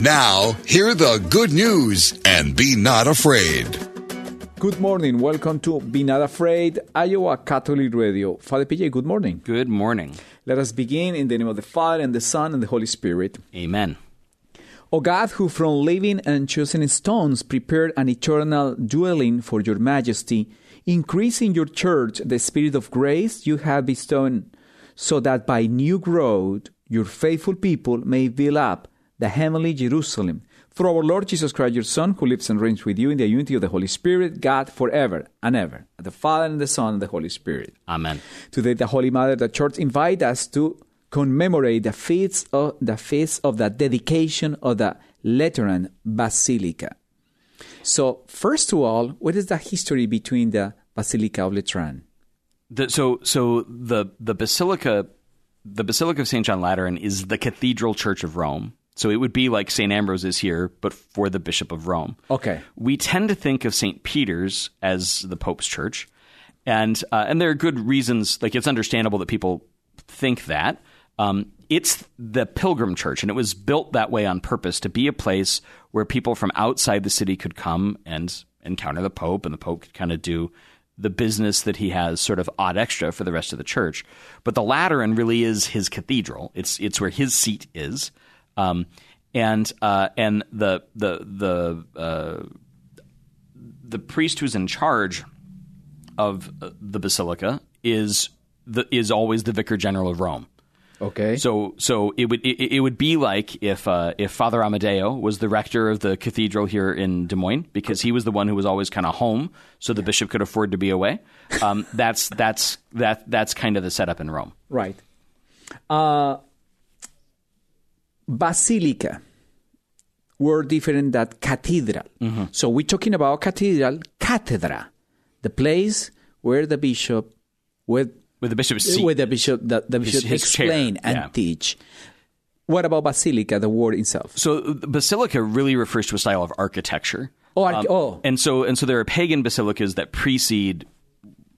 Now, hear the good news and be not afraid. Good morning. Welcome to Be Not Afraid, Iowa Catholic Radio. Father PJ, good morning. Good morning. Let us begin in the name of the Father, and the Son, and the Holy Spirit. Amen. O God, who from living and chosen stones prepared an eternal dwelling for your majesty, increase in your church the spirit of grace you have bestowed, so that by new growth your faithful people may build up the heavenly Jerusalem. Through our Lord Jesus Christ, your Son, who lives and reigns with you in the unity of the Holy Spirit, God forever and ever. The Father and the Son and the Holy Spirit. Amen. Today, the Holy Mother, the Church, invite us to commemorate the feast of the feast of the dedication of the Lateran Basilica. So, first of all, what is the history between the Basilica of Lateran? The, so, so the the basilica, the Basilica of Saint John Lateran is the cathedral church of Rome. So it would be like St. Ambrose is here, but for the Bishop of Rome. Okay. We tend to think of St. Peter's as the Pope's church. And, uh, and there are good reasons, like it's understandable that people think that. Um, it's the pilgrim church, and it was built that way on purpose to be a place where people from outside the city could come and encounter the Pope, and the Pope could kind of do the business that he has sort of ad extra for the rest of the church. But the Lateran really is his cathedral. It's it's where his seat is, um, and uh, and the the the uh, the priest who's in charge of uh, the basilica is the is always the vicar general of Rome. Okay. So so it would it, it would be like if uh, if Father Amadeo was the rector of the cathedral here in Des Moines because he was the one who was always kind of home, so the bishop could afford to be away. Um, that's that's that that's kind of the setup in Rome. Right. Uh, basilica were different than cathedral. Mm-hmm. So we're talking about cathedral, cathedra, the place where the bishop, where, With the bishop's seat. where the bishop, the, the bishop his chair, explain and yeah. teach. What about basilica, the word itself? So basilica really refers to a style of architecture. Oh, arch- um, oh. and so and so there are pagan basilicas that precede.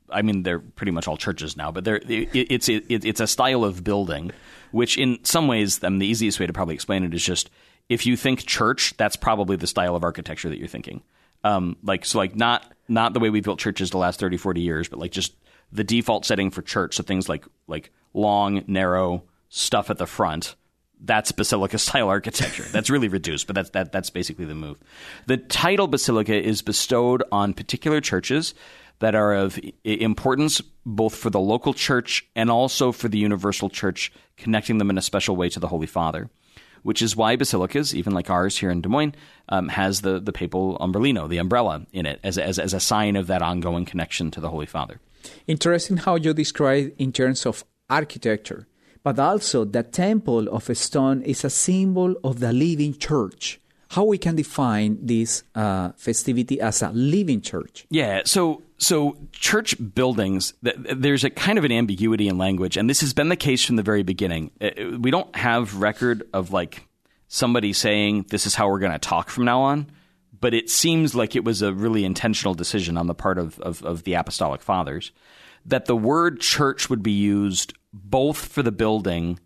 I mean, they're pretty much all churches now, but they're it, it's it, it's a style of building, which in some ways, I mean, the easiest way to probably explain it is just if you think church, that's probably the style of architecture that you're thinking. Um, like so, like not not the way we've built churches the last 30, 40 years, but like just the default setting for church. So things like like long, narrow stuff at the front that's basilica style architecture. That's really reduced, but that's that that's basically the move. The title basilica is bestowed on particular churches that are of importance both for the local church and also for the universal church, connecting them in a special way to the Holy Father. Which is why basilicas, even like ours here in Des Moines, um, has the, the papal umbrellino, the umbrella in it, as, as, as a sign of that ongoing connection to the Holy Father. Interesting how you describe in terms of architecture, but also the temple of a stone is a symbol of the living church. How we can define this uh, festivity as a living church? Yeah, so so church buildings, there's a kind of an ambiguity in language, and this has been the case from the very beginning. Uh, We don't have record of like somebody saying this is how we're going to talk from now on, but it seems like it was a really intentional decision on the part of, of, of the apostolic fathers that the word church would be used both for the building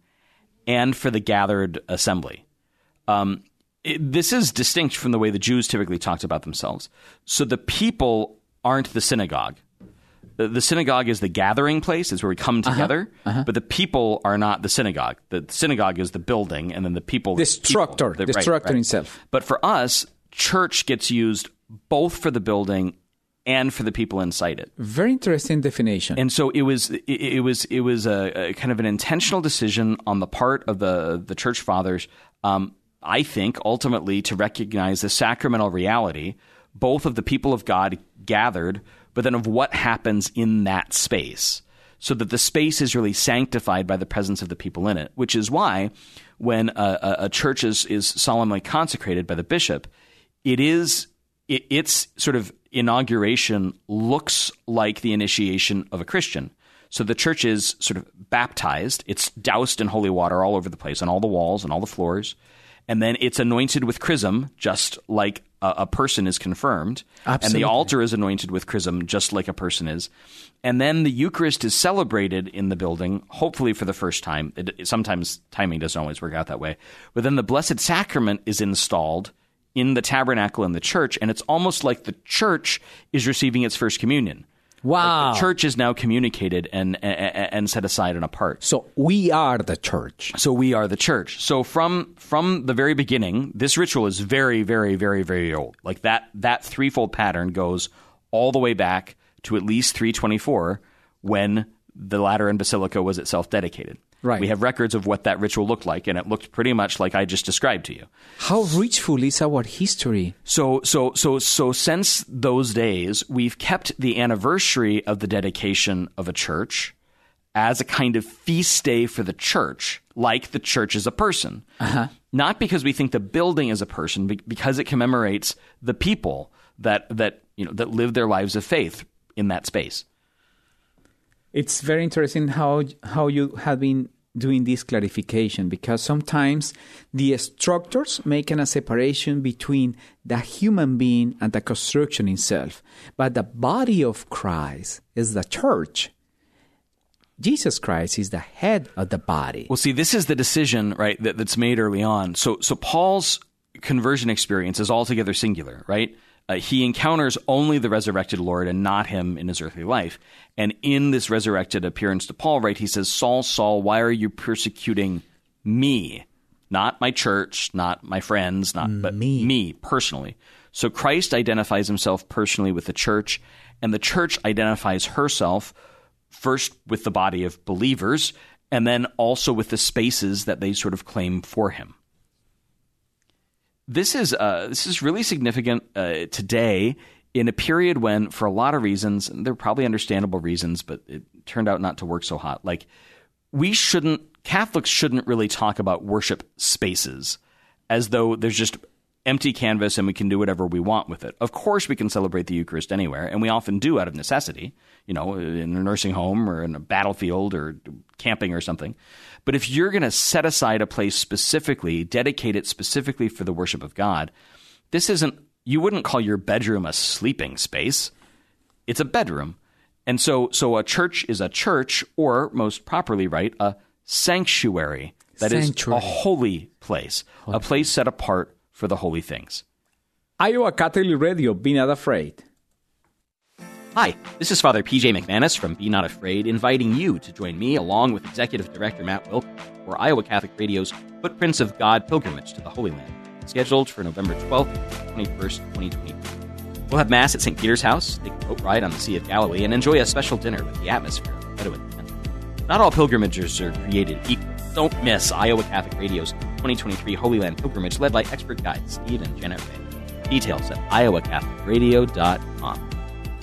and for the gathered assembly Um, it, this is distinct from the way the Jews typically talked about themselves. So the people aren't the synagogue. The, the synagogue is the gathering place, is where we come together, but the people are not the synagogue. The synagogue is the building, and then the people. The structure, people- the right, structure right. itself. But for us, church gets used both for the building and for the people inside it. Very interesting definition. And so it was it, it was it was a, a kind of an intentional decision on the part of the the church fathers. Um, I think ultimately to recognize the sacramental reality, both of the people of God gathered, but then of what happens in that space, so that the space is really sanctified by the presence of the people in it. Which is why when a, a, church is is solemnly consecrated by the bishop, it is it, its sort of inauguration looks like the initiation of a Christian. So the church is sort of baptized. It's doused in holy water all over the place, on all the walls and all the floors. And then it's anointed with chrism, just like a, a person is confirmed, and the altar is anointed with chrism, just like a person is. And then the Eucharist is celebrated in the building, hopefully for the first time. It, sometimes timing doesn't always work out that way. But then the Blessed Sacrament is installed in the tabernacle in the church, and it's almost like the church is receiving its first communion. Wow. The church is now communicated and, and and set aside and apart. So we are the church. So we are the church. So from from the very beginning, this ritual is very, very, very, very old. Like that that threefold pattern goes all the way back to at least 324 when the Lateran Basilica was itself dedicated. Right. We have records of what that ritual looked like, and it looked pretty much like I just described to you. How richful is our history? So, so, so, so, since those days, we've kept the anniversary of the dedication of a church as a kind of feast day for the church, like the church is a person. Uh-huh. Not because we think the building is a person, be- because it commemorates the people that that you know that live their lives of faith in that space. It's very interesting how how you have been doing this clarification because sometimes the structures making a separation between the human being and the construction itself, but the body of Christ is the church. Jesus Christ is the head of the body. Well, see, this is the decision, right, that, that's made early on. So, so Paul's conversion experience is altogether singular, right? Uh, he encounters only the resurrected Lord and not him in his earthly life. And in this resurrected appearance to Paul, right, he says, Saul, Saul, why are you persecuting me? Not my church, not my friends, not but Me. me personally. So Christ identifies himself personally with the church, and the church identifies herself first with the body of believers, and then also with the spaces that they sort of claim for him. This is uh, this is really significant uh, today in a period when, for a lot of reasons, and they're probably understandable reasons, but it turned out not to work so hot. Like we shouldn't Catholics shouldn't really talk about worship spaces as though there's just empty canvas and we can do whatever we want with it. Of course, we can celebrate the Eucharist anywhere, and we often do out of necessity, you know, in a nursing home or in a battlefield or camping or something. But if you're going to set aside a place specifically, dedicate it specifically for the worship of God, this isn't, you wouldn't call your bedroom a sleeping space. It's a bedroom. And so, so a church is a church, or most properly, right, a sanctuary. That is Sanctuary. a holy place, a place set apart for the holy things. Iowa Catholic Radio, be not afraid. Hi, this is Father PJ McManus from Be Not Afraid, inviting you to join me along with Executive Director Matt Wilk for Iowa Catholic Radio's Footprints of God pilgrimage to the Holy Land, scheduled for November 12th 21st, 2020. We'll have Mass at St. Peter's House, take a boat ride on the Sea of Galilee, and enjoy a special dinner with the atmosphere of Bedouin Not all pilgrimages are created equal. Don't miss Iowa Catholic Radio's 2023 Holy Land pilgrimage led by expert guides Steve and Janet Ray. Details at iowacatholicradio.com.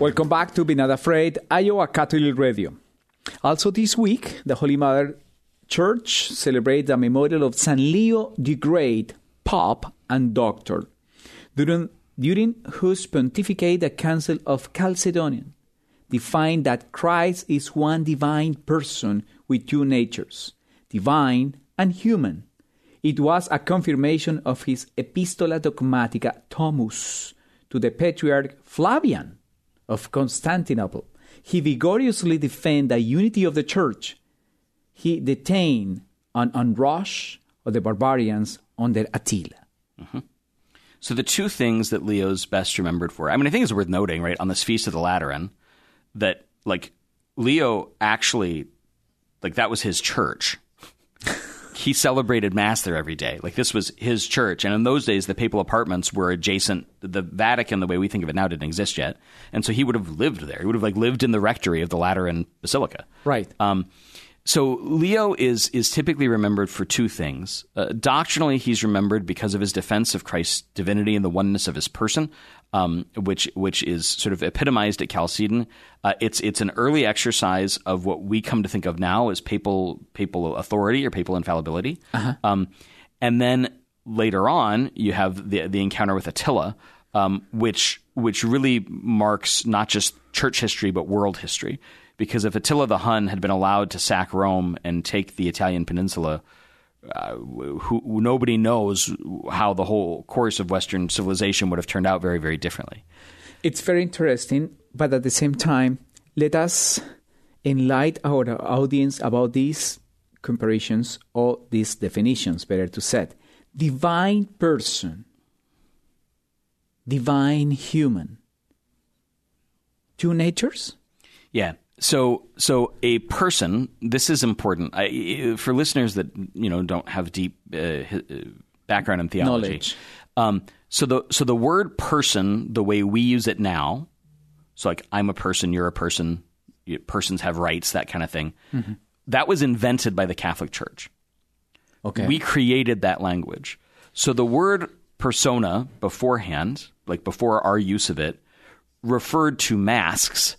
Welcome back to Be Not Afraid, Iowa Catholic Radio. Also, this week, the Holy Mother Church celebrates the memorial of San Leo the Great, Pope and Doctor, during, during whose pontificate the Council of Chalcedonian defined that Christ is one divine person with two natures, divine and human. It was a confirmation of his Epistola Dogmatica Tomus to the Patriarch Flavian of Constantinople. He vigorously defended the unity of the church. He detained an onrush of the barbarians under Attila. Mm-hmm. So the two things that Leo's best remembered for, I mean, I think it's worth noting, right, on this Feast of the Lateran, that like Leo actually, like that was his church. he celebrated mass there every day. Like this was his church, and in those days, the papal apartments were adjacent. The Vatican, the way we think of it now, didn't exist yet, and so he would have lived there. He would have like lived in the rectory of the Lateran Basilica. Right. Um, so Leo is is typically remembered for two things. Uh, doctrinally, he's remembered because of his defense of Christ's divinity and the oneness of his person, um, which which is sort of epitomized at Chalcedon. Uh, it's it's an early exercise of what we come to think of now as papal papal authority or papal infallibility. Um, and then later on, you have the the encounter with Attila, um, which which really marks not just church history but world history. Because if Attila the Hun had been allowed to sack Rome and take the Italian peninsula, uh, who, who nobody knows how the whole course of Western civilization would have turned out very, very differently. It's very interesting, but at the same time, let us enlighten our audience about these comparisons or these definitions, better to say. Divine person, divine human. Two natures? Yeah. So, so a person. This is important I, for listeners that you know don't have deep uh, uh, background in theology. Knowledge. Um, so the so the word person, the way we use it now, so like I'm a person, you're a person, you- persons have rights, that kind of thing. That was invented by the Catholic Church. Okay. We created that language. So the word persona beforehand, like before our use of it, referred to masks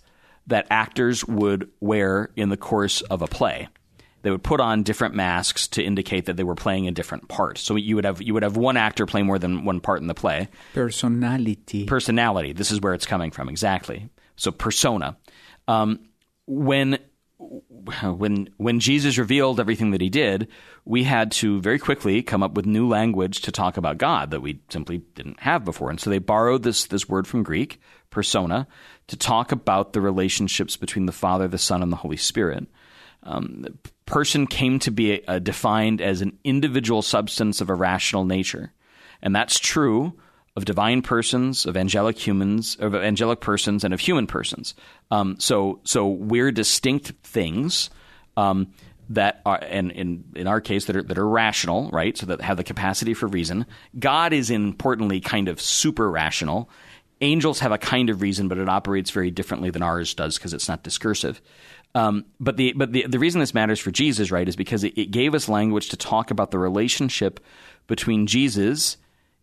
that actors would wear in the course of a play. They would put on different masks to indicate that they were playing a different part. So you would have you would have one actor play more than one part in the play. Personality. Personality. This is where it's coming from exactly. So persona. Um, when when when Jesus revealed everything that he did, we had to very quickly come up with new language to talk about God that we simply didn't have before. And so they borrowed this this word from Greek, persona, to talk about the relationships between the Father, the Son, and the Holy Spirit. Um, person came to be uh, defined as an individual substance of a rational nature, and that's true of divine persons, of angelic humans, of angelic persons, and of human persons. Um, so, so we're distinct things um, that are, and in in our case, that are that are rational, right? So that have the capacity for reason. God is importantly kind of super rational. Angels have a kind of reason, but it operates very differently than ours does because it's not discursive. Um, but the but the the reason this matters for Jesus, right, is because it, it gave us language to talk about the relationship between Jesus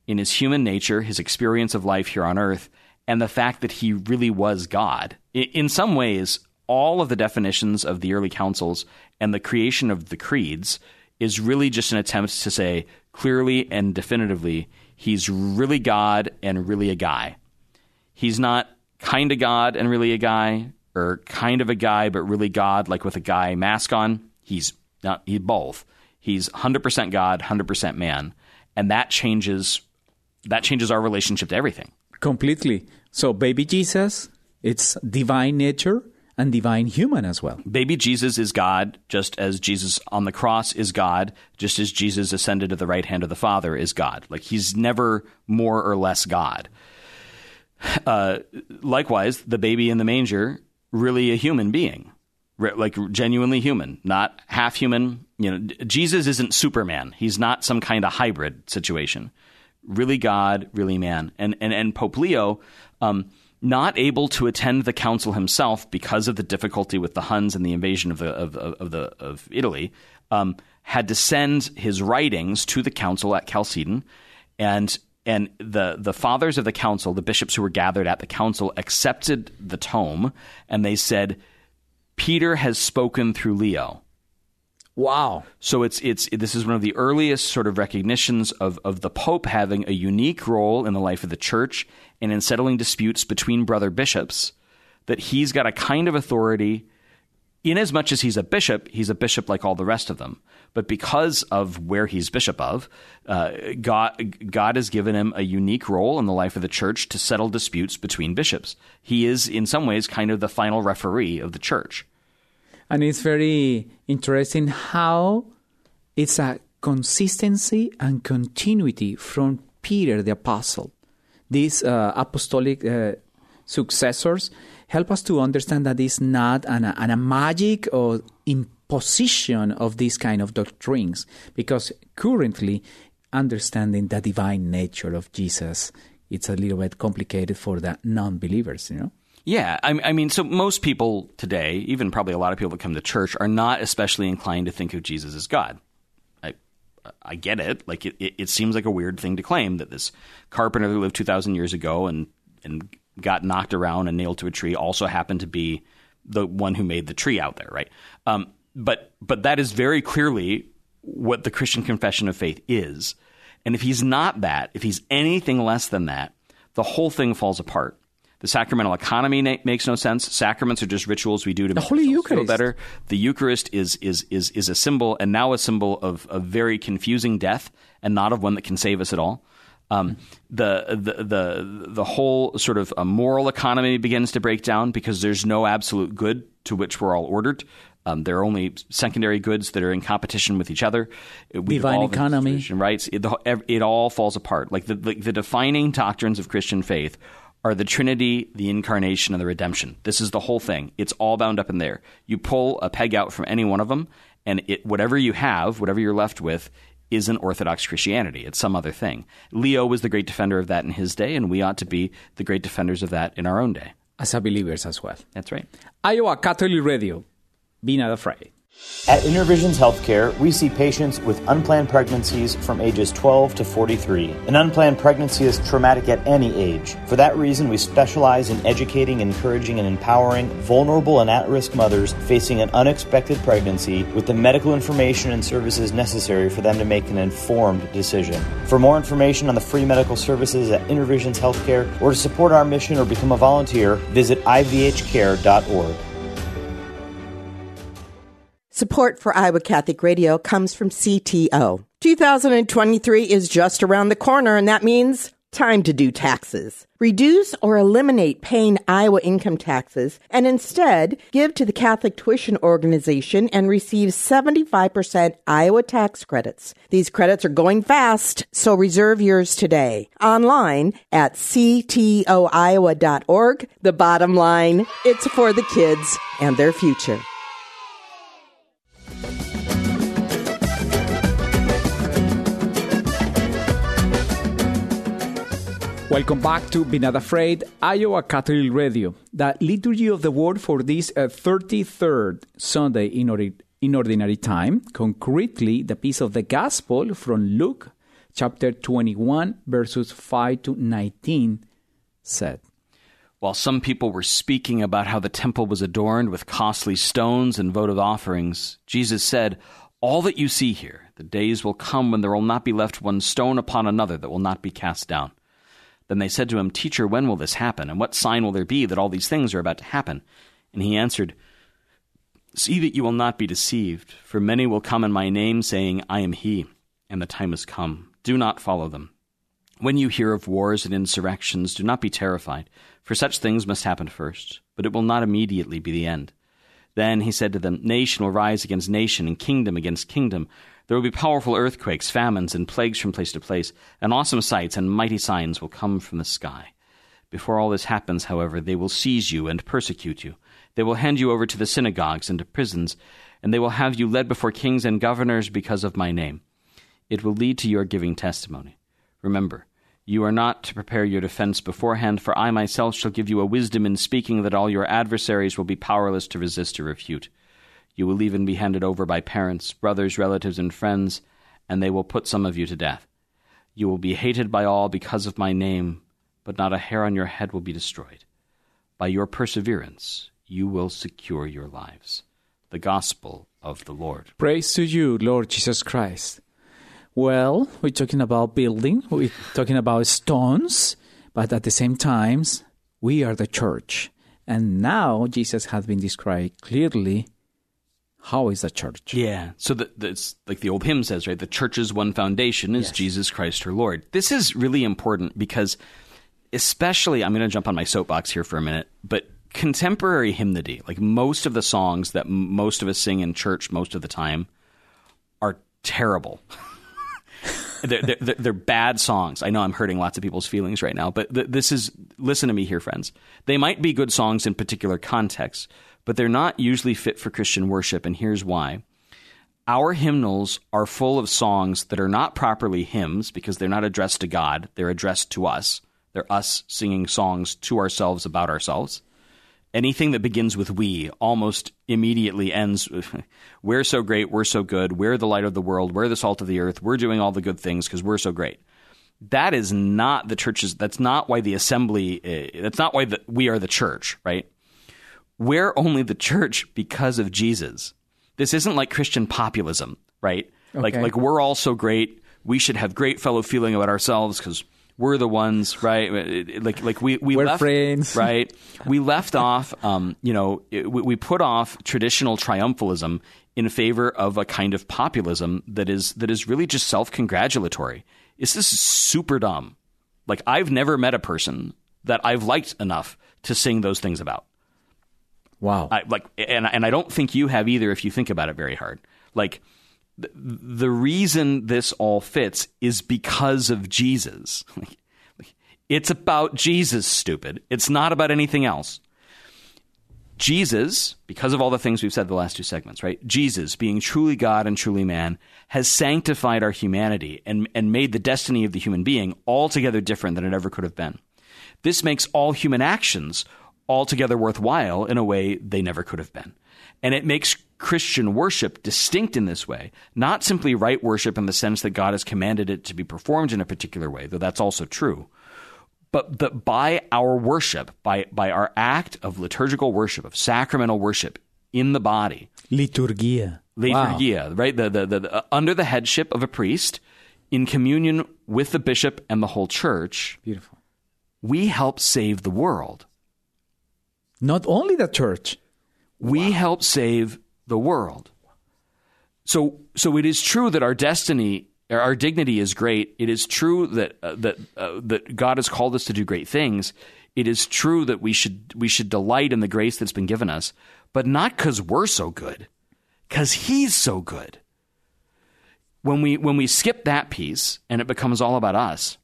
in his human nature, his experience of life here on earth, and the fact that he really was God. In some ways, all of the definitions of the early councils and the creation of the creeds is really just an attempt to say clearly and definitively he's really God and really a guy. He's not kind of God and really a guy, or kind of a guy but really God, like with a guy mask on. He's not. He's both. He's 100% God, 100% man, and that changes. That changes our relationship to everything. Completely. So, baby Jesus, it's divine nature and divine human as well. Baby Jesus is God, just as Jesus on the cross is God, just as Jesus ascended to the right hand of the Father is God. Like he's never more or less God. Uh, likewise, the baby in the manger, really a human being, Re- like genuinely human, not half human. You know, Jesus isn't Superman. He's not some kind of hybrid situation. Really God, really man. And and and Pope Leo. Um, not able to attend the council himself because of the difficulty with the Huns and the invasion of the of, of, of the of Italy, um, had to send his writings to the council at Chalcedon, and and the the fathers of the council, the bishops who were gathered at the council, accepted the tome, and they said, Peter has spoken through Leo. Wow. So it's it's this is one of the earliest sort of recognitions of of the Pope having a unique role in the life of the Church and in settling disputes between brother bishops. That he's got a kind of authority, in as much as he's a bishop, he's a bishop like all the rest of them. But because of where he's bishop of, uh, God God has given him a unique role in the life of the Church to settle disputes between bishops. He is in some ways kind of the final referee of the Church. And it's very interesting how it's a consistency and continuity from Peter the Apostle. These uh, apostolic uh, successors help us to understand that it's not an, an, a magic or imposition of these kind of doctrines because currently understanding the divine nature of Jesus it's a little bit complicated for the non-believers you know yeah, I, I, mean, so most people today, even probably a lot of people that come to church, are not especially inclined to think of Jesus as God. I, I get it. Like it, it seems like a weird thing to claim that this carpenter who lived two thousand years ago and and got knocked around and nailed to a tree also happened to be the one who made the tree out there, right? Um, but but that is very clearly what the Christian confession of faith is. And if he's not that, if he's anything less than that, the whole thing falls apart. The sacramental economy na- makes no sense. Sacraments are just rituals we do to the make Holy Eucharist. feel better. The Eucharist is is is is a symbol, and now a symbol of a very confusing death, and not of one that can save us at all. Um, the, the the the whole sort of moral economy begins to break down because there's no absolute good to which we're all ordered. Um, there are only secondary goods that are in competition with each other. We Divine economy, rights. It, it, all falls apart. Like the, the the defining doctrines of Christian faith are the Trinity, the Incarnation, and the Redemption. This is the whole thing. It's all bound up in there. You pull a peg out from any one of them, and it, whatever you have, whatever you're left with, isn't Orthodox Christianity. It's some other thing. Leo was the great defender of that in his day, and we ought to be the great defenders of that in our own day. As a believers as well. That's right. Iowa Catholic Radio. Be not afraid. At InnerVisions Healthcare, we see patients with unplanned pregnancies from ages 12 to 43. An unplanned pregnancy is traumatic at any age. For that reason, we specialize in educating, encouraging, and empowering vulnerable and at risk mothers facing an unexpected pregnancy with the medical information and services necessary for them to make an informed decision. For more information on the free medical services at InnerVisions Healthcare or to support our mission or become a volunteer, visit ivhcare.org. Support for Iowa Catholic Radio comes from CTO. 2023 is just around the corner, and that means time to do taxes. Reduce or eliminate paying Iowa income taxes and instead give to the Catholic Tuition Organization and receive 75% Iowa tax credits. These credits are going fast, so reserve yours today. Online at ctoiowa.org. The bottom line, it's for the kids and their future. Welcome back to Be Not Afraid, Iowa Catholic Radio. The liturgy of the word for this uh, 33rd Sunday in, in Ordinary Time, concretely the piece of the Gospel from Luke chapter 21, verses 5 to 19, said. While some people were speaking about how the temple was adorned with costly stones and votive offerings, Jesus said, All that you see here, the days will come when there will not be left one stone upon another that will not be cast down. Then they said to him, Teacher, when will this happen? And what sign will there be that all these things are about to happen? And he answered, See that you will not be deceived, for many will come in my name, saying, I am he, and the time has come. Do not follow them. When you hear of wars and insurrections, do not be terrified, for such things must happen first, but it will not immediately be the end. Then he said to them, Nation will rise against nation, and kingdom against kingdom. There will be powerful earthquakes, famines, and plagues from place to place, and awesome sights and mighty signs will come from the sky. Before all this happens, however, they will seize you and persecute you. They will hand you over to the synagogues and to prisons, and they will have you led before kings and governors because of my name. It will lead to your giving testimony. Remember, you are not to prepare your defense beforehand, for I myself shall give you a wisdom in speaking that all your adversaries will be powerless to resist or refute. You will even be handed over by parents, brothers, relatives, and friends, and they will put some of you to death. You will be hated by all because of my name, but not a hair on your head will be destroyed. By your perseverance, you will secure your lives. The Gospel of the Lord. Praise to you, Lord Jesus Christ. Well, we're talking about building, we're talking about stones, but at the same time, we are the church. And now Jesus has been described clearly how is the church? Yeah. So the, the, it's like the old hymn says, right? The church's one foundation is Yes. Jesus Christ, her Lord. This is really important because, especially, I'm going to jump on my soapbox here for a minute, but contemporary hymnody, like most of the songs that m- most of us sing in church most of the time, are terrible. they're, they're, they're- bad songs. I know I'm hurting lots of people's feelings right now, but th- this is, listen to me here, friends. They might be good songs in particular contexts, but they're not usually fit for Christian worship, and here's why. Our hymnals are full of songs that are not properly hymns because they're not addressed to God, they're addressed to us. They're us singing songs to ourselves about ourselves. Anything that begins with we almost immediately ends we're so great, we're so good, we're the light of the world, we're the salt of the earth, we're doing all the good things because we're so great. That is not the church's, that's not why the assembly, uh, that's not why the, we are the church, right? We're only the church because of Jesus. This isn't like Christian populism, right? Like, like we're all so great, we should have great fellow feeling about ourselves because we're the ones, right? Like, like we, we We're left, friends. right? We left off, um, you know, it- we, we put off traditional triumphalism in favor of a kind of populism that is that is really just self congratulatory. This is super dumb. Like I've never met a person that I've liked enough to sing those things about. Wow. I like, and and I don't think you have either. If you think about it very hard, like the, reason this all fits is because of Jesus. It's about Jesus, stupid. It's not about anything else. Jesus, because of all the things we've said the last two segments, right? Jesus, being truly God and truly man, has sanctified our humanity and, and made the destiny of the human being altogether different than it ever could have been. This makes all human actions altogether worthwhile in a way they never could have been. And it makes Christian worship distinct in this way, not simply right worship in the sense that God has commanded it to be performed in a particular way, though that's also true, but that by our worship, by, by our act of liturgical worship, of sacramental worship in the body, Liturgia. Wow. liturgia, right? The, the, the, the- under the headship of a priest, in communion with the bishop and the whole church, Beautiful. we help save the world. Not only the church. We help save the world. So, so it is true that our destiny, our dignity is great. It is true that uh, that uh, that God has called us to do great things. It is true that we should we should delight in the grace that's been given us, but not because we're so good, because He's so good. When we when we skip that piece and it becomes all about us,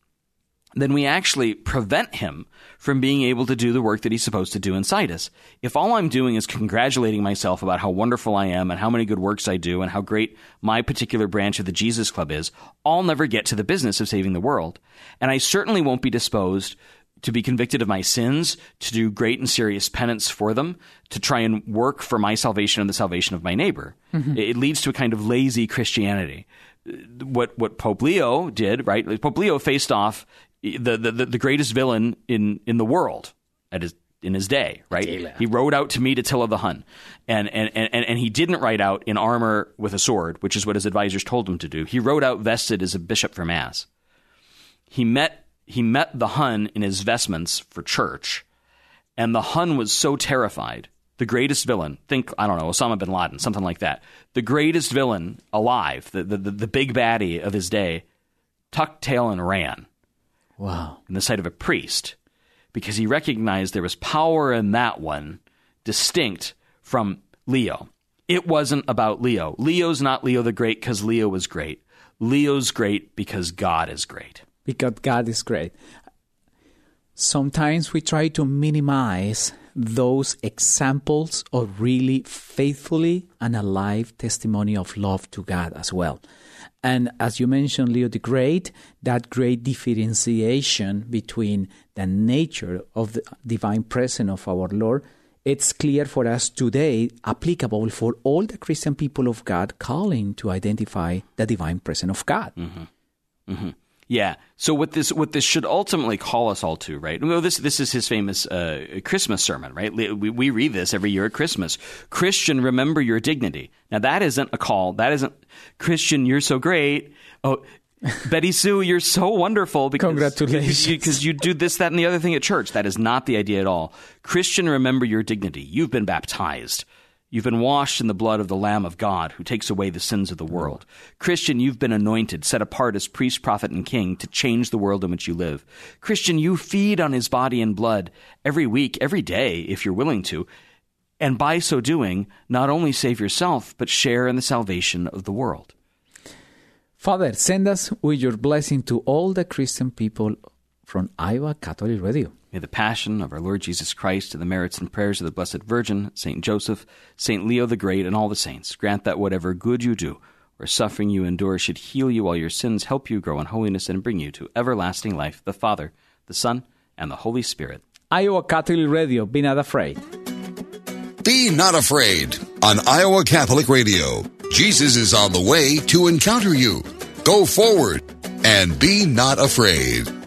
then we actually prevent him from being able to do the work that he's supposed to do inside us. If all I'm doing is congratulating myself about how wonderful I am and how many good works I do and how great my particular branch of the Jesus Club is, I'll never get to the business of saving the world. And I certainly won't be disposed to be convicted of my sins, to do great and serious penance for them, to try and work for my salvation and the salvation of my neighbor. It it leads to a kind of lazy Christianity what what Pope Leo did, right? Pope Leo faced off the the, the greatest villain in in the world at his in his day, right? He rode out to meet Attila the Hun, and and, and and he didn't ride out in armor with a sword, which is what his advisors told him to do. He rode out vested as a bishop for mass. He met he met the Hun in his vestments for church, and the Hun was so terrified. The greatest villain, think I don't know Osama bin Laden, something like that. The greatest villain alive, the the, the, the big baddie of his day, tucked tail and ran Wow. in the sight of a priest because he recognized there was power in that one distinct from Leo. It wasn't about Leo. Leo's not Leo the Great because Leo was great. Leo's great because God is great. because God is great. Sometimes we try to minimize those examples of really faithfully and alive testimony of love to God as well. And as you mentioned, Leo the Great, that great differentiation between the nature of the divine presence of our Lord, it's clear for us today, applicable for all the Christian people of God calling to identify the divine presence of God. Mm-hmm. Mm-hmm. Yeah. So what this what this should ultimately call us all to, right? Well, this this is his famous uh, Christmas sermon, right? We, we read this every year at Christmas. Christian, remember your dignity. Now that isn't a call. That isn't Christian. You're so great. Oh. Betty Sue, you're so wonderful because Congratulations. because you do this, that, and the other thing at church. That is not the idea at all. Christian, remember your dignity. You've been baptized. You've been washed in the blood of the Lamb of God who takes away the sins of the mm-hmm. world. Christian, you've been anointed, set apart as priest, prophet, and king to change the world in which you live. Christian, you feed on his body and blood every week, every day, if you're willing to. And by so doing, not only save yourself, but share in the salvation of the world. Father, send us with your blessing to all the Christian people from Iowa Catholic Radio. May the passion of our Lord Jesus Christ and the merits and prayers of the Blessed Virgin, Saint Joseph, Saint Leo the Great, and all the saints grant that whatever good you do or suffering you endure should heal you all your sins, help you grow in holiness, and bring you to everlasting life, the Father, the Son, and the Holy Spirit. Iowa Catholic Radio, be not afraid. Be not afraid on Iowa Catholic Radio. Jesus is on the way to encounter you. Go forward and be not afraid.